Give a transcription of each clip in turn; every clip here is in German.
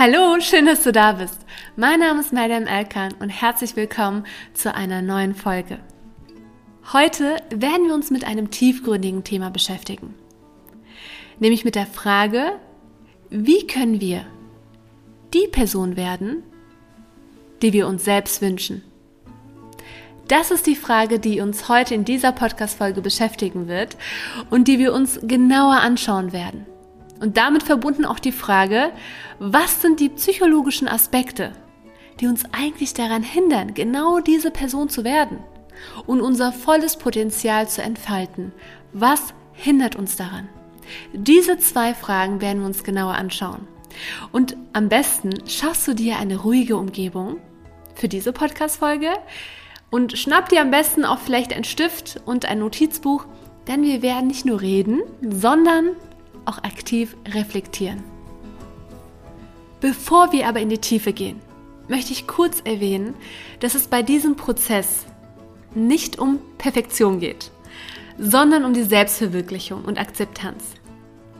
Hallo, schön, dass du da bist. Mein Name ist Madame Elkan und herzlich willkommen zu einer neuen Folge. Heute werden wir uns mit einem tiefgründigen Thema beschäftigen. Nämlich mit der Frage, wie können wir die Person werden, die wir uns selbst wünschen? Das ist die Frage, die uns heute in dieser Podcast-Folge beschäftigen wird und die wir uns genauer anschauen werden. Und damit verbunden auch die Frage, was sind die psychologischen Aspekte, die uns eigentlich daran hindern, genau diese Person zu werden und unser volles Potenzial zu entfalten? Was hindert uns daran? Diese zwei Fragen werden wir uns genauer anschauen. Und am besten schaffst du dir eine ruhige Umgebung für diese Podcast-Folge und schnapp dir am besten auch vielleicht ein Stift und ein Notizbuch, denn wir werden nicht nur reden, sondern auch aktiv reflektieren. Bevor wir aber in die Tiefe gehen, möchte ich kurz erwähnen, dass es bei diesem Prozess nicht um Perfektion geht, sondern um die Selbstverwirklichung und Akzeptanz.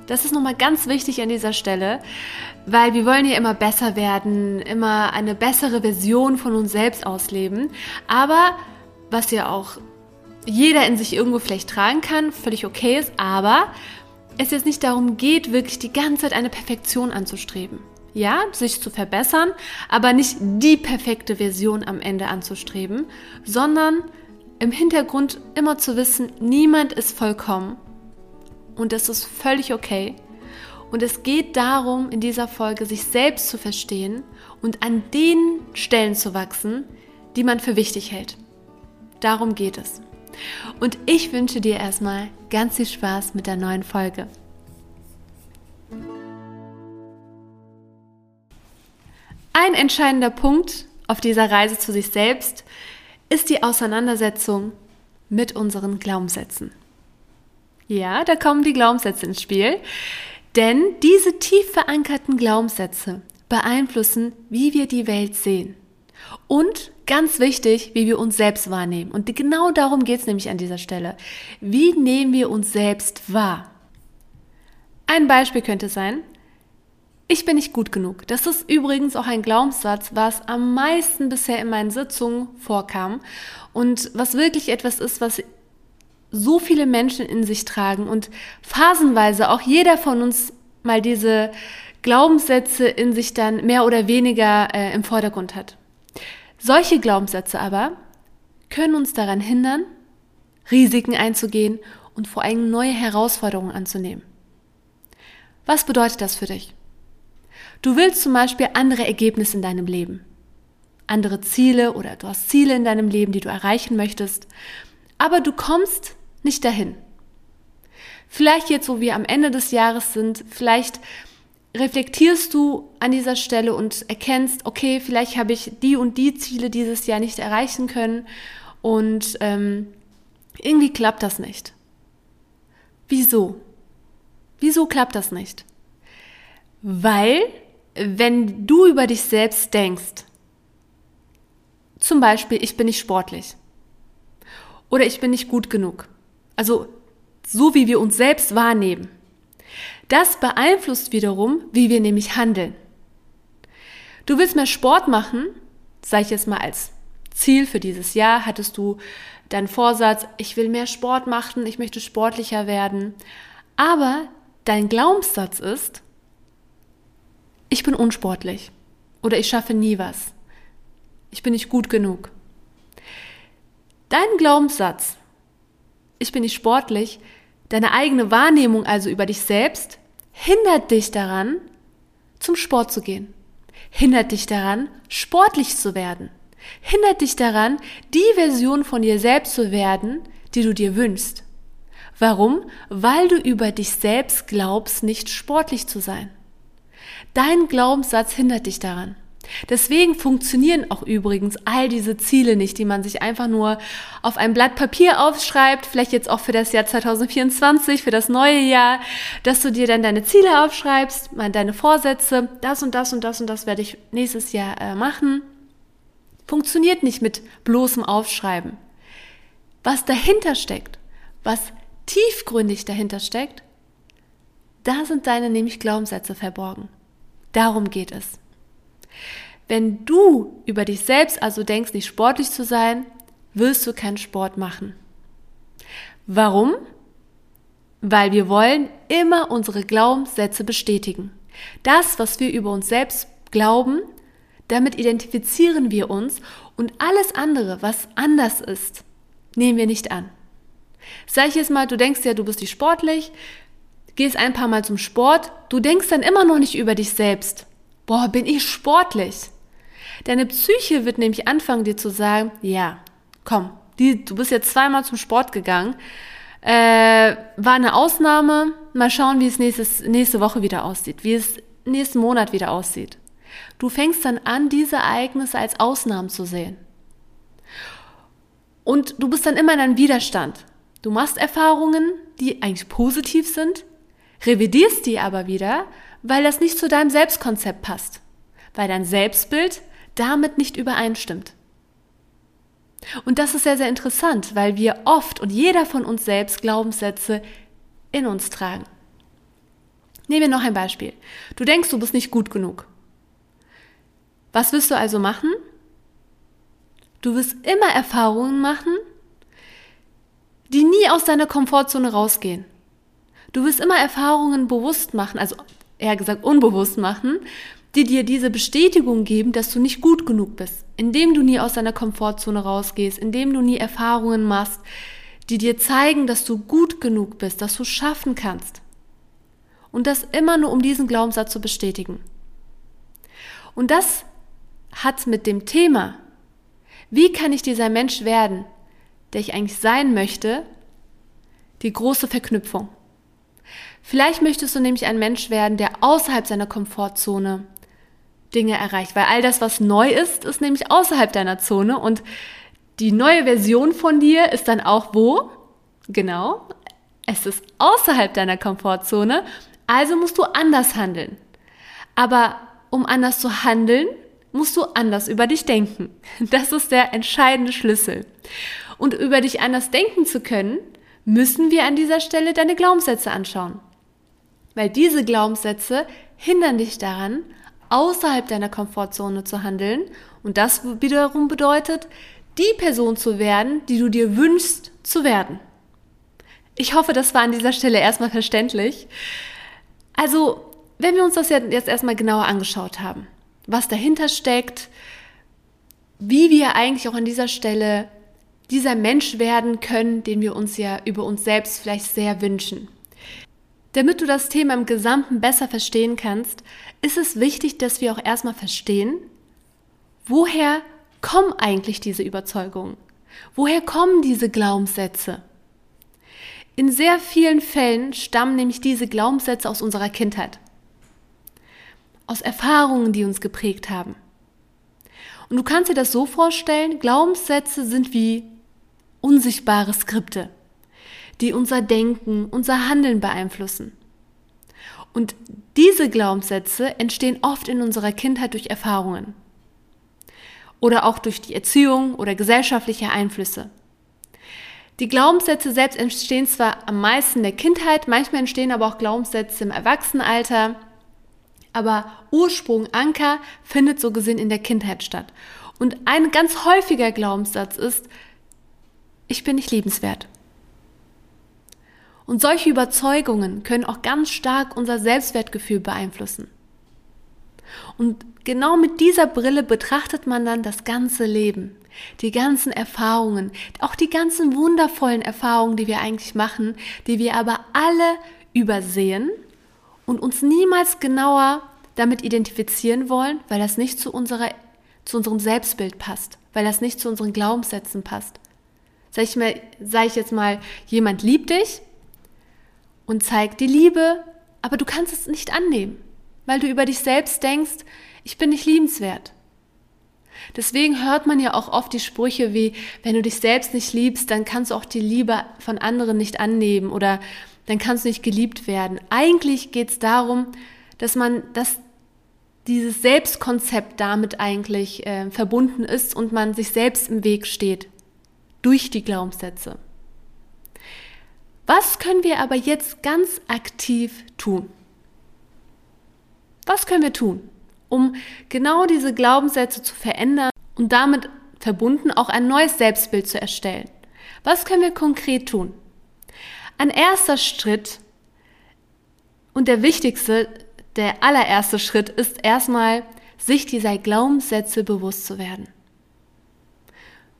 Das ist nochmal ganz wichtig an dieser Stelle, weil wir wollen ja immer besser werden, immer eine bessere Version von uns selbst ausleben. Aber was ja auch jeder in sich irgendwo vielleicht tragen kann, völlig okay ist, aber es jetzt nicht darum geht, wirklich die ganze Zeit eine Perfektion anzustreben. Ja, sich zu verbessern, aber nicht die perfekte Version am Ende anzustreben, sondern im Hintergrund immer zu wissen, niemand ist vollkommen und das ist völlig okay. Und es geht darum, in dieser Folge sich selbst zu verstehen und an den Stellen zu wachsen, die man für wichtig hält. Darum geht es. Und ich wünsche dir erstmal ganz viel Spaß mit der neuen Folge. Ein entscheidender Punkt auf dieser Reise zu sich selbst ist die Auseinandersetzung mit unseren Glaubenssätzen. Ja, da kommen die Glaubenssätze ins Spiel, denn diese tief verankerten Glaubenssätze beeinflussen, wie wir die Welt sehen. Und ganz wichtig, wie wir uns selbst wahrnehmen. Und genau darum geht es nämlich an dieser Stelle. Wie nehmen wir uns selbst wahr? Ein Beispiel könnte sein, ich bin nicht gut genug. Das ist übrigens auch ein Glaubenssatz, was am meisten bisher in meinen Sitzungen vorkam und was wirklich etwas ist, was so viele Menschen in sich tragen und phasenweise auch jeder von uns mal diese Glaubenssätze in sich dann mehr oder weniger äh, im Vordergrund hat. Solche Glaubenssätze aber können uns daran hindern, Risiken einzugehen und vor allem neue Herausforderungen anzunehmen. Was bedeutet das für dich? Du willst zum Beispiel andere Ergebnisse in deinem Leben, andere Ziele oder du hast Ziele in deinem Leben, die du erreichen möchtest, aber du kommst nicht dahin. Vielleicht jetzt, wo wir am Ende des Jahres sind, vielleicht reflektierst du an dieser Stelle und erkennst, okay, vielleicht habe ich die und die Ziele dieses Jahr nicht erreichen können und ähm, irgendwie klappt das nicht. Wieso? Wieso klappt das nicht? Weil, wenn du über dich selbst denkst, zum Beispiel, ich bin nicht sportlich oder ich bin nicht gut genug, also so wie wir uns selbst wahrnehmen, das beeinflusst wiederum, wie wir nämlich handeln. Du willst mehr Sport machen, sag ich jetzt mal als Ziel für dieses Jahr, hattest du deinen Vorsatz, ich will mehr Sport machen, ich möchte sportlicher werden. Aber dein Glaubenssatz ist, ich bin unsportlich oder ich schaffe nie was. Ich bin nicht gut genug. Dein Glaubenssatz, ich bin nicht sportlich, deine eigene Wahrnehmung also über dich selbst, hindert dich daran, zum Sport zu gehen. Hindert dich daran, sportlich zu werden. Hindert dich daran, die Version von dir selbst zu werden, die du dir wünschst. Warum? Weil du über dich selbst glaubst, nicht sportlich zu sein. Dein Glaubenssatz hindert dich daran. Deswegen funktionieren auch übrigens all diese Ziele nicht, die man sich einfach nur auf ein Blatt Papier aufschreibt, vielleicht jetzt auch für das Jahr 2024, für das neue Jahr, dass du dir dann deine Ziele aufschreibst, deine Vorsätze, das und das und das und das werde ich nächstes Jahr äh, machen. Funktioniert nicht mit bloßem Aufschreiben. Was dahinter steckt, was tiefgründig dahinter steckt, da sind deine nämlich Glaubenssätze verborgen. Darum geht es. Wenn du über dich selbst also denkst, nicht sportlich zu sein, wirst du keinen Sport machen. Warum? Weil wir wollen immer unsere Glaubenssätze bestätigen. Das, was wir über uns selbst glauben, damit identifizieren wir uns und alles andere, was anders ist, nehmen wir nicht an. Sag ich jetzt mal, du denkst ja, du bist nicht sportlich, gehst ein paar Mal zum Sport, du denkst dann immer noch nicht über dich selbst. Boah, bin ich sportlich. Deine Psyche wird nämlich anfangen, dir zu sagen, ja, komm, die, du bist jetzt zweimal zum Sport gegangen, äh, war eine Ausnahme, mal schauen, wie es nächstes, nächste Woche wieder aussieht, wie es nächsten Monat wieder aussieht. Du fängst dann an, diese Ereignisse als Ausnahmen zu sehen. Und du bist dann immer in einem Widerstand. Du machst Erfahrungen, die eigentlich positiv sind, revidierst die aber wieder, weil das nicht zu deinem Selbstkonzept passt, weil dein Selbstbild damit nicht übereinstimmt. Und das ist sehr, sehr interessant, weil wir oft und jeder von uns selbst Glaubenssätze in uns tragen. Nehmen wir noch ein Beispiel. Du denkst, du bist nicht gut genug. Was wirst du also machen? Du wirst immer Erfahrungen machen, die nie aus deiner Komfortzone rausgehen. Du wirst immer Erfahrungen bewusst machen, also eher gesagt unbewusst machen, die dir diese Bestätigung geben, dass du nicht gut genug bist, indem du nie aus deiner Komfortzone rausgehst, indem du nie Erfahrungen machst, die dir zeigen, dass du gut genug bist, dass du schaffen kannst. Und das immer nur, um diesen Glaubenssatz zu bestätigen. Und das hat mit dem Thema, wie kann ich dieser Mensch werden, der ich eigentlich sein möchte, die große Verknüpfung. Vielleicht möchtest du nämlich ein Mensch werden, der außerhalb seiner Komfortzone Dinge erreicht, weil all das, was neu ist, ist nämlich außerhalb deiner Zone und die neue Version von dir ist dann auch wo? Genau, es ist außerhalb deiner Komfortzone, also musst du anders handeln. Aber um anders zu handeln, musst du anders über dich denken. Das ist der entscheidende Schlüssel. Und über dich anders denken zu können, müssen wir an dieser Stelle deine Glaubenssätze anschauen. Weil diese Glaubenssätze hindern dich daran, außerhalb deiner Komfortzone zu handeln. Und das wiederum bedeutet, die Person zu werden, die du dir wünschst zu werden. Ich hoffe, das war an dieser Stelle erstmal verständlich. Also, wenn wir uns das jetzt erstmal genauer angeschaut haben, was dahinter steckt, wie wir eigentlich auch an dieser Stelle dieser Mensch werden können, den wir uns ja über uns selbst vielleicht sehr wünschen. Damit du das Thema im Gesamten besser verstehen kannst, ist es wichtig, dass wir auch erstmal verstehen, woher kommen eigentlich diese Überzeugungen? Woher kommen diese Glaubenssätze? In sehr vielen Fällen stammen nämlich diese Glaubenssätze aus unserer Kindheit aus Erfahrungen, die uns geprägt haben. Und du kannst dir das so vorstellen, Glaubenssätze sind wie unsichtbare Skripte, die unser Denken, unser Handeln beeinflussen. Und diese Glaubenssätze entstehen oft in unserer Kindheit durch Erfahrungen oder auch durch die Erziehung oder gesellschaftliche Einflüsse. Die Glaubenssätze selbst entstehen zwar am meisten in der Kindheit, manchmal entstehen aber auch Glaubenssätze im Erwachsenenalter aber Ursprung, Anker findet so gesehen in der Kindheit statt. Und ein ganz häufiger Glaubenssatz ist, ich bin nicht liebenswert. Und solche Überzeugungen können auch ganz stark unser Selbstwertgefühl beeinflussen. Und genau mit dieser Brille betrachtet man dann das ganze Leben, die ganzen Erfahrungen, auch die ganzen wundervollen Erfahrungen, die wir eigentlich machen, die wir aber alle übersehen und uns niemals genauer damit identifizieren wollen, weil das nicht zu, unserer, zu unserem Selbstbild passt, weil das nicht zu unseren Glaubenssätzen passt. Sag ich, mal, sag ich jetzt mal, jemand liebt dich und zeigt die Liebe, aber du kannst es nicht annehmen, weil du über dich selbst denkst, ich bin nicht liebenswert. Deswegen hört man ja auch oft die Sprüche wie, wenn du dich selbst nicht liebst, dann kannst du auch die Liebe von anderen nicht annehmen oder dann kannst du nicht geliebt werden. Eigentlich geht es darum, dass man, dass dieses Selbstkonzept damit eigentlich äh, verbunden ist und man sich selbst im Weg steht durch die Glaubenssätze. Was können wir aber jetzt ganz aktiv tun? Was können wir tun, um genau diese Glaubenssätze zu verändern und damit verbunden auch ein neues Selbstbild zu erstellen. Was können wir konkret tun? Ein erster Schritt und der wichtigste, der allererste Schritt ist erstmal, sich dieser Glaubenssätze bewusst zu werden.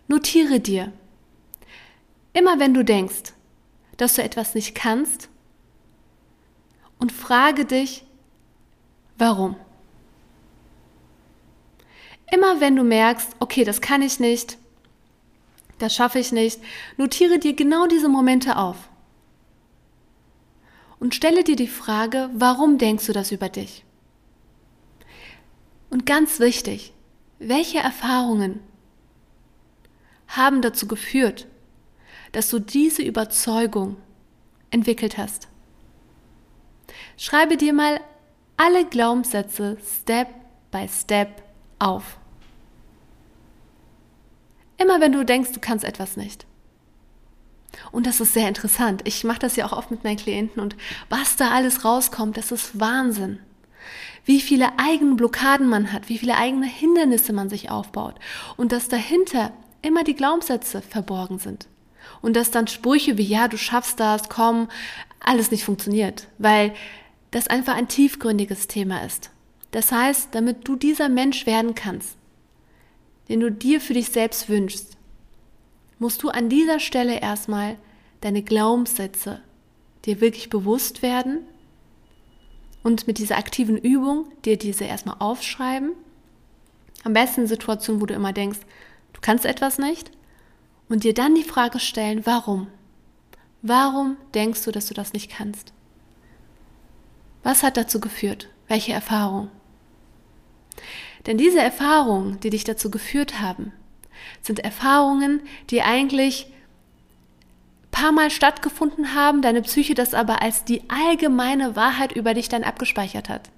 Notiere dir, immer wenn du denkst, dass du etwas nicht kannst, und frage dich, warum. Immer wenn du merkst, okay, das kann ich nicht, das schaffe ich nicht, notiere dir genau diese Momente auf. Und stelle dir die Frage, warum denkst du das über dich? Und ganz wichtig, welche Erfahrungen haben dazu geführt, dass du diese Überzeugung entwickelt hast? Schreibe dir mal alle Glaubenssätze Step by Step auf. Immer wenn du denkst, du kannst etwas nicht. Und das ist sehr interessant. Ich mache das ja auch oft mit meinen Klienten und was da alles rauskommt, das ist Wahnsinn. Wie viele eigene Blockaden man hat, wie viele eigene Hindernisse man sich aufbaut und dass dahinter immer die Glaubenssätze verborgen sind. Und dass dann Sprüche wie, ja, du schaffst das, komm, alles nicht funktioniert, weil das einfach ein tiefgründiges Thema ist. Das heißt, damit du dieser Mensch werden kannst, den du dir für dich selbst wünschst, musst du an dieser Stelle erstmal deine Glaubenssätze dir wirklich bewusst werden und mit dieser aktiven Übung dir diese erstmal aufschreiben. Am besten Situationen, wo du immer denkst, du kannst etwas nicht und dir dann die Frage stellen, warum? Warum denkst du, dass du das nicht kannst? Was hat dazu geführt? Welche Erfahrung? Denn diese Erfahrungen, die dich dazu geführt haben, sind Erfahrungen, die eigentlich paar Mal stattgefunden haben, deine Psyche das aber als die allgemeine Wahrheit über dich dann abgespeichert hat.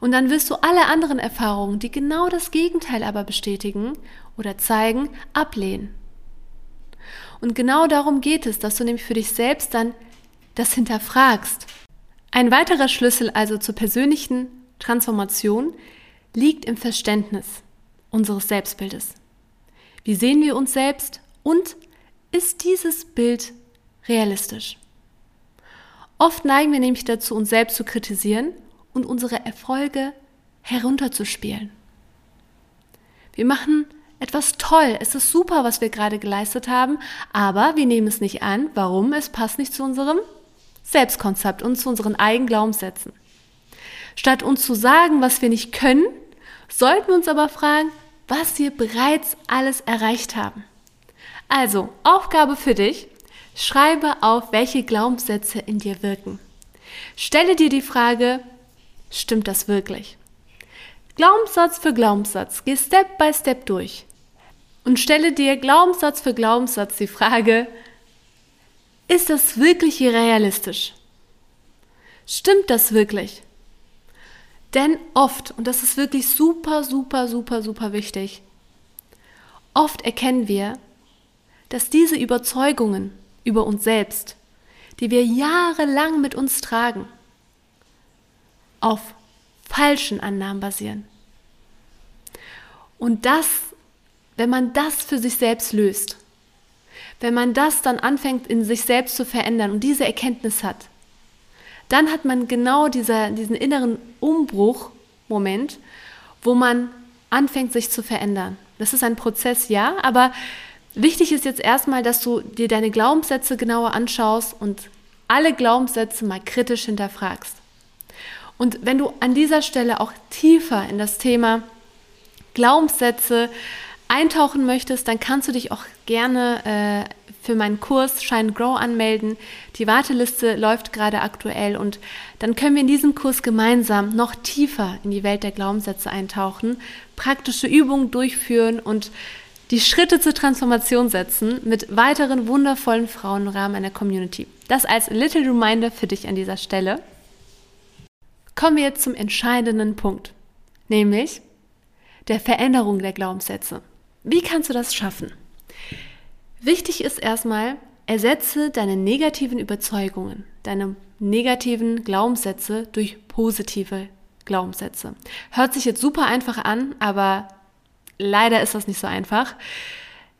Und dann wirst du alle anderen Erfahrungen, die genau das Gegenteil aber bestätigen oder zeigen, ablehnen. Und genau darum geht es, dass du nämlich für dich selbst dann das hinterfragst. Ein weiterer Schlüssel also zur persönlichen Transformation liegt im Verständnis unseres Selbstbildes. Wie sehen wir uns selbst und ist dieses Bild realistisch? Oft neigen wir nämlich dazu, uns selbst zu kritisieren und unsere Erfolge herunterzuspielen. Wir machen etwas toll, es ist super, was wir gerade geleistet haben, aber wir nehmen es nicht an. Warum? Es passt nicht zu unserem Selbstkonzept und zu unseren eigenen Glaubenssätzen. Statt uns zu sagen, was wir nicht können, sollten wir uns aber fragen, was wir bereits alles erreicht haben. Also, Aufgabe für dich, schreibe auf, welche Glaubenssätze in dir wirken. Stelle dir die Frage, stimmt das wirklich? Glaubenssatz für Glaubenssatz, geh Step by Step durch und stelle dir Glaubenssatz für Glaubenssatz die Frage, ist das wirklich realistisch? Stimmt das wirklich? Denn oft, und das ist wirklich super, super, super, super wichtig, oft erkennen wir, dass diese Überzeugungen über uns selbst, die wir jahrelang mit uns tragen, auf falschen Annahmen basieren. Und das, wenn man das für sich selbst löst, wenn man das dann anfängt in sich selbst zu verändern und diese Erkenntnis hat, dann hat man genau dieser, diesen inneren Umbruch-Moment, wo man anfängt, sich zu verändern. Das ist ein Prozess, ja, aber wichtig ist jetzt erstmal, dass du dir deine Glaubenssätze genauer anschaust und alle Glaubenssätze mal kritisch hinterfragst. Und wenn du an dieser Stelle auch tiefer in das Thema Glaubenssätze eintauchen möchtest, dann kannst du dich auch gerne äh, für meinen Kurs Shine Grow anmelden. Die Warteliste läuft gerade aktuell und dann können wir in diesem Kurs gemeinsam noch tiefer in die Welt der Glaubenssätze eintauchen, praktische Übungen durchführen und die Schritte zur Transformation setzen mit weiteren wundervollen Frauen im Rahmen einer Community. Das als Little Reminder für dich an dieser Stelle. Kommen wir jetzt zum entscheidenden Punkt, nämlich der Veränderung der Glaubenssätze. Wie kannst du das schaffen? Wichtig ist erstmal, ersetze deine negativen Überzeugungen, deine negativen Glaubenssätze durch positive Glaubenssätze. Hört sich jetzt super einfach an, aber leider ist das nicht so einfach.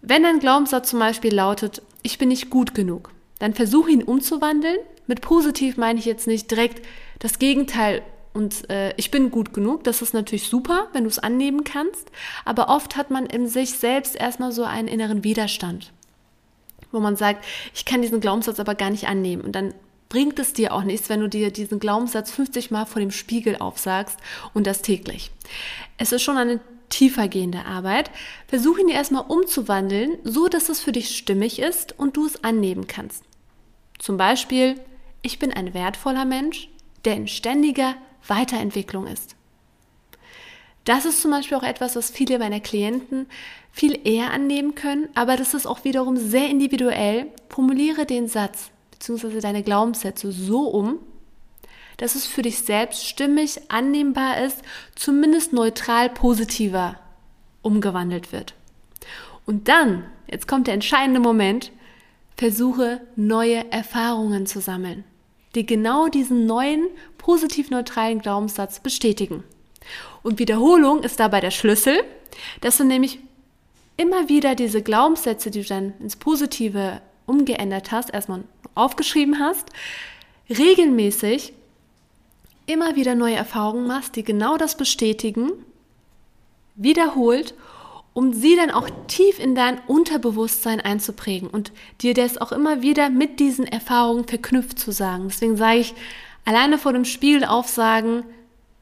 Wenn ein Glaubenssatz zum Beispiel lautet, ich bin nicht gut genug, dann versuche ihn umzuwandeln. Mit positiv meine ich jetzt nicht direkt das Gegenteil und äh, ich bin gut genug. Das ist natürlich super, wenn du es annehmen kannst. Aber oft hat man in sich selbst erstmal so einen inneren Widerstand, wo man sagt, ich kann diesen Glaubenssatz aber gar nicht annehmen. Und dann bringt es dir auch nichts, wenn du dir diesen Glaubenssatz 50 Mal vor dem Spiegel aufsagst und das täglich. Es ist schon eine tiefer gehende Arbeit. Versuche ihn erstmal umzuwandeln, so dass es für dich stimmig ist und du es annehmen kannst. Zum Beispiel, ich bin ein wertvoller Mensch, der in ständiger Weiterentwicklung ist. Das ist zum Beispiel auch etwas, was viele meiner Klienten viel eher annehmen können, aber das ist auch wiederum sehr individuell. Formuliere den Satz bzw. deine Glaubenssätze so um, dass es für dich selbst stimmig annehmbar ist, zumindest neutral positiver umgewandelt wird. Und dann, jetzt kommt der entscheidende Moment, versuche neue Erfahrungen zu sammeln, die genau diesen neuen positiv-neutralen Glaubenssatz bestätigen. Und Wiederholung ist dabei der Schlüssel, dass du nämlich immer wieder diese Glaubenssätze, die du dann ins Positive umgeändert hast, erstmal aufgeschrieben hast, regelmäßig immer wieder neue Erfahrungen machst, die genau das bestätigen, wiederholt, um sie dann auch tief in dein Unterbewusstsein einzuprägen und dir das auch immer wieder mit diesen Erfahrungen verknüpft zu sagen. Deswegen sage ich, alleine vor dem Spiegel aufsagen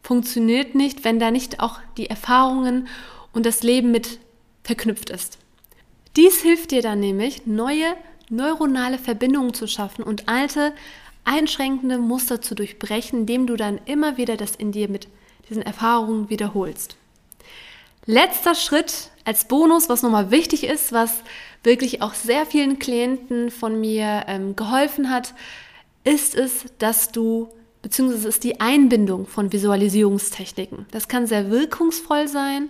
funktioniert nicht, wenn da nicht auch die Erfahrungen und das Leben mit verknüpft ist. Dies hilft dir dann nämlich, neue neuronale Verbindungen zu schaffen und alte einschränkende Muster zu durchbrechen, indem du dann immer wieder das in dir mit diesen Erfahrungen wiederholst. Letzter Schritt als Bonus, was nochmal wichtig ist, was wirklich auch sehr vielen Klienten von mir ähm, geholfen hat, ist es, dass du, beziehungsweise ist die Einbindung von Visualisierungstechniken. Das kann sehr wirkungsvoll sein.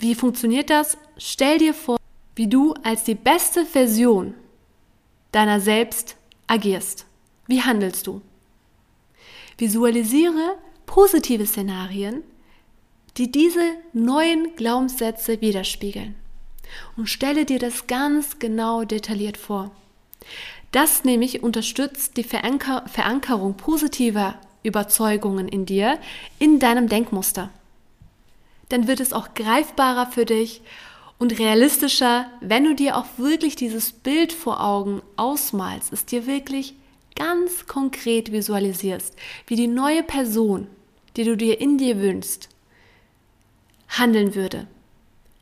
Wie funktioniert das? Stell dir vor, wie du als die beste Version deiner selbst agierst. Wie handelst du? Visualisiere positive Szenarien, die diese neuen Glaubenssätze widerspiegeln. Und stelle dir das ganz genau detailliert vor. Das nämlich unterstützt die Veranker Verankerung positiver Überzeugungen in dir, in deinem Denkmuster. Dann wird es auch greifbarer für dich und realistischer, wenn du dir auch wirklich dieses Bild vor Augen ausmalst, es dir wirklich ganz konkret visualisierst, wie die neue Person, die du dir in dir wünschst, handeln würde.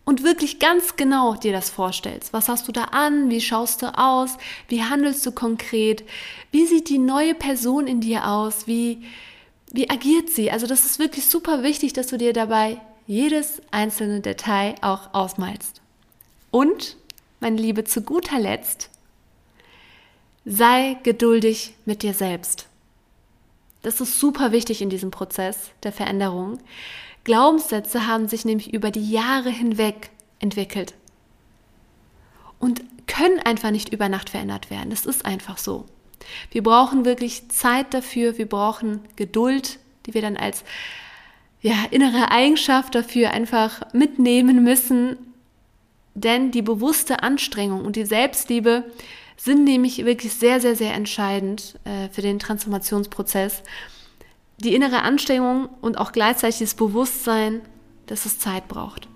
Und wirklich ganz genau dir das vorstellst. Was hast du da an? Wie schaust du aus? Wie handelst du konkret? Wie sieht die neue Person in dir aus? Wie, wie agiert sie? Also das ist wirklich super wichtig, dass du dir dabei jedes einzelne Detail auch ausmalst. Und, meine Liebe, zu guter Letzt, sei geduldig mit dir selbst. Das ist super wichtig in diesem Prozess der Veränderung. Glaubenssätze haben sich nämlich über die Jahre hinweg entwickelt und können einfach nicht über Nacht verändert werden. Das ist einfach so. Wir brauchen wirklich Zeit dafür, wir brauchen Geduld, die wir dann als ja, innere Eigenschaft dafür einfach mitnehmen müssen, denn die bewusste Anstrengung und die Selbstliebe sind nämlich wirklich sehr, sehr, sehr entscheidend äh, für den Transformationsprozess. Die innere Anstrengung und auch gleichzeitig das Bewusstsein, dass es Zeit braucht.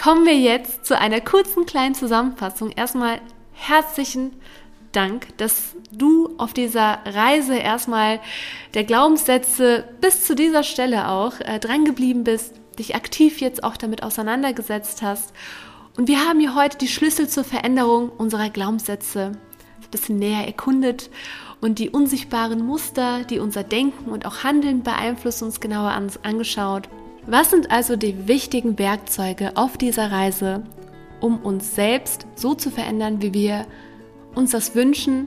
Kommen wir jetzt zu einer kurzen kleinen Zusammenfassung. Erstmal herzlichen Dank, dass du auf dieser Reise erstmal der Glaubenssätze bis zu dieser Stelle auch äh, drangeblieben bist, dich aktiv jetzt auch damit auseinandergesetzt hast. Und wir haben hier heute die Schlüssel zur Veränderung unserer Glaubenssätze ein bisschen näher erkundet und die unsichtbaren Muster, die unser Denken und auch Handeln beeinflussen, uns genauer an, angeschaut. Was sind also die wichtigen Werkzeuge auf dieser Reise, um uns selbst so zu verändern, wie wir uns das wünschen.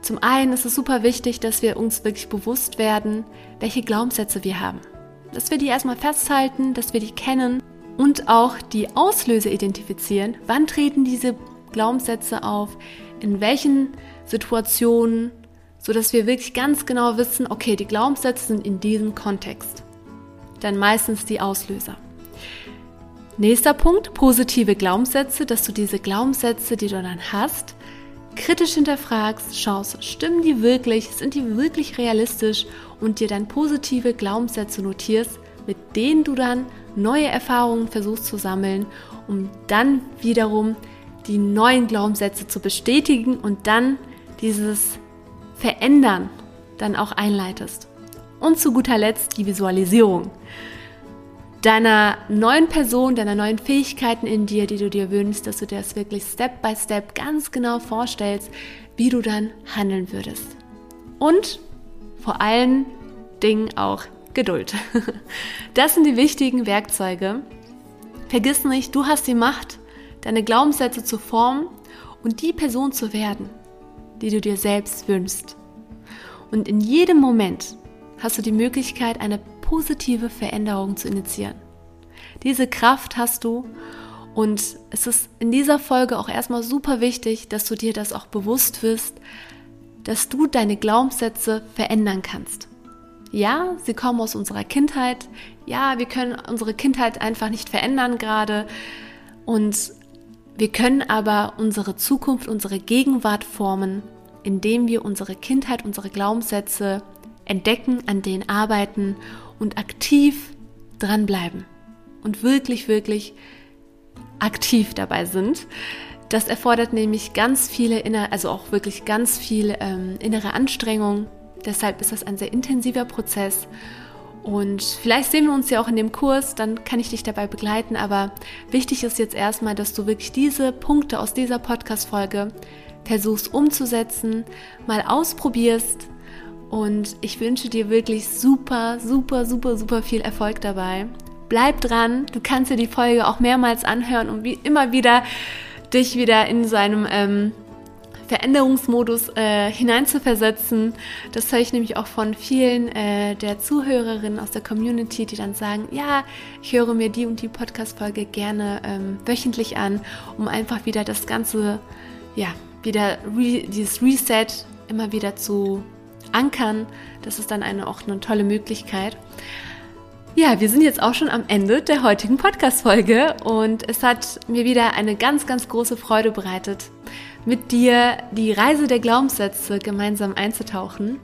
Zum einen ist es super wichtig, dass wir uns wirklich bewusst werden, welche Glaubenssätze wir haben. Dass wir die erstmal festhalten, dass wir die kennen und auch die Auslöser identifizieren. Wann treten diese Glaubenssätze auf? In welchen Situationen sodass wir wirklich ganz genau wissen, okay, die Glaubenssätze sind in diesem Kontext. Dann meistens die Auslöser. Nächster Punkt, positive Glaubenssätze, dass du diese Glaubenssätze, die du dann hast, kritisch hinterfragst, schaust, stimmen die wirklich, sind die wirklich realistisch und dir dann positive Glaubenssätze notierst, mit denen du dann neue Erfahrungen versuchst zu sammeln, um dann wiederum die neuen Glaubenssätze zu bestätigen und dann dieses Verändern dann auch einleitest. Und zu guter Letzt die Visualisierung deiner neuen Person, deiner neuen Fähigkeiten in dir, die du dir wünschst, dass du dir das wirklich Step by Step ganz genau vorstellst, wie du dann handeln würdest. Und vor allen Dingen auch Geduld. Das sind die wichtigen Werkzeuge. Vergiss nicht, du hast die Macht, deine Glaubenssätze zu formen und die Person zu werden, die du dir selbst wünschst. Und in jedem Moment hast du die Möglichkeit, eine positive Veränderung zu initiieren. Diese Kraft hast du und es ist in dieser Folge auch erstmal super wichtig, dass du dir das auch bewusst wirst, dass du deine Glaubenssätze verändern kannst. Ja, sie kommen aus unserer Kindheit. Ja, wir können unsere Kindheit einfach nicht verändern gerade. Und wir können aber unsere Zukunft, unsere Gegenwart formen, indem wir unsere Kindheit, unsere Glaubenssätze entdecken, an denen arbeiten und aktiv dranbleiben und wirklich, wirklich aktiv dabei sind. Das erfordert nämlich ganz viele, innere, also auch wirklich ganz viel ähm, innere Anstrengung. Deshalb ist das ein sehr intensiver Prozess. Und vielleicht sehen wir uns ja auch in dem Kurs, dann kann ich dich dabei begleiten. Aber wichtig ist jetzt erstmal, dass du wirklich diese Punkte aus dieser Podcast-Folge versuchst umzusetzen, mal ausprobierst, und ich wünsche dir wirklich super, super, super, super viel Erfolg dabei. Bleib dran. Du kannst dir die Folge auch mehrmals anhören, um wie immer wieder dich wieder in seinem ähm, Veränderungsmodus äh, hineinzuversetzen. Das höre ich nämlich auch von vielen äh, der Zuhörerinnen aus der Community, die dann sagen, ja, ich höre mir die und die Podcast-Folge gerne ähm, wöchentlich an, um einfach wieder das Ganze, ja, wieder re dieses Reset immer wieder zu ankern. Das ist dann eine, auch eine tolle Möglichkeit. Ja, wir sind jetzt auch schon am Ende der heutigen Podcast-Folge und es hat mir wieder eine ganz, ganz große Freude bereitet, mit dir die Reise der Glaubenssätze gemeinsam einzutauchen.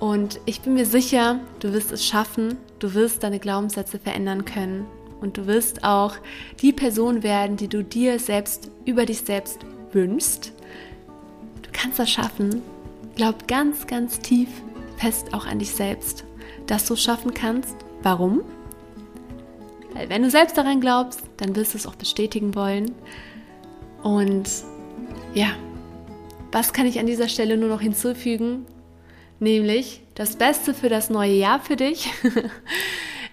Und ich bin mir sicher, du wirst es schaffen, du wirst deine Glaubenssätze verändern können und du wirst auch die Person werden, die du dir selbst über dich selbst wünschst. Du kannst das schaffen Glaub ganz, ganz tief fest auch an dich selbst, dass du es schaffen kannst. Warum? Weil wenn du selbst daran glaubst, dann wirst du es auch bestätigen wollen. Und ja, was kann ich an dieser Stelle nur noch hinzufügen? Nämlich das Beste für das neue Jahr für dich.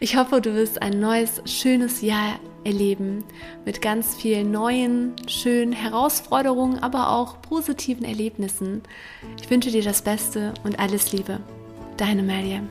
Ich hoffe, du wirst ein neues, schönes Jahr erleben mit ganz vielen neuen, schönen Herausforderungen, aber auch positiven Erlebnissen. Ich wünsche dir das Beste und alles Liebe. Deine Mariam.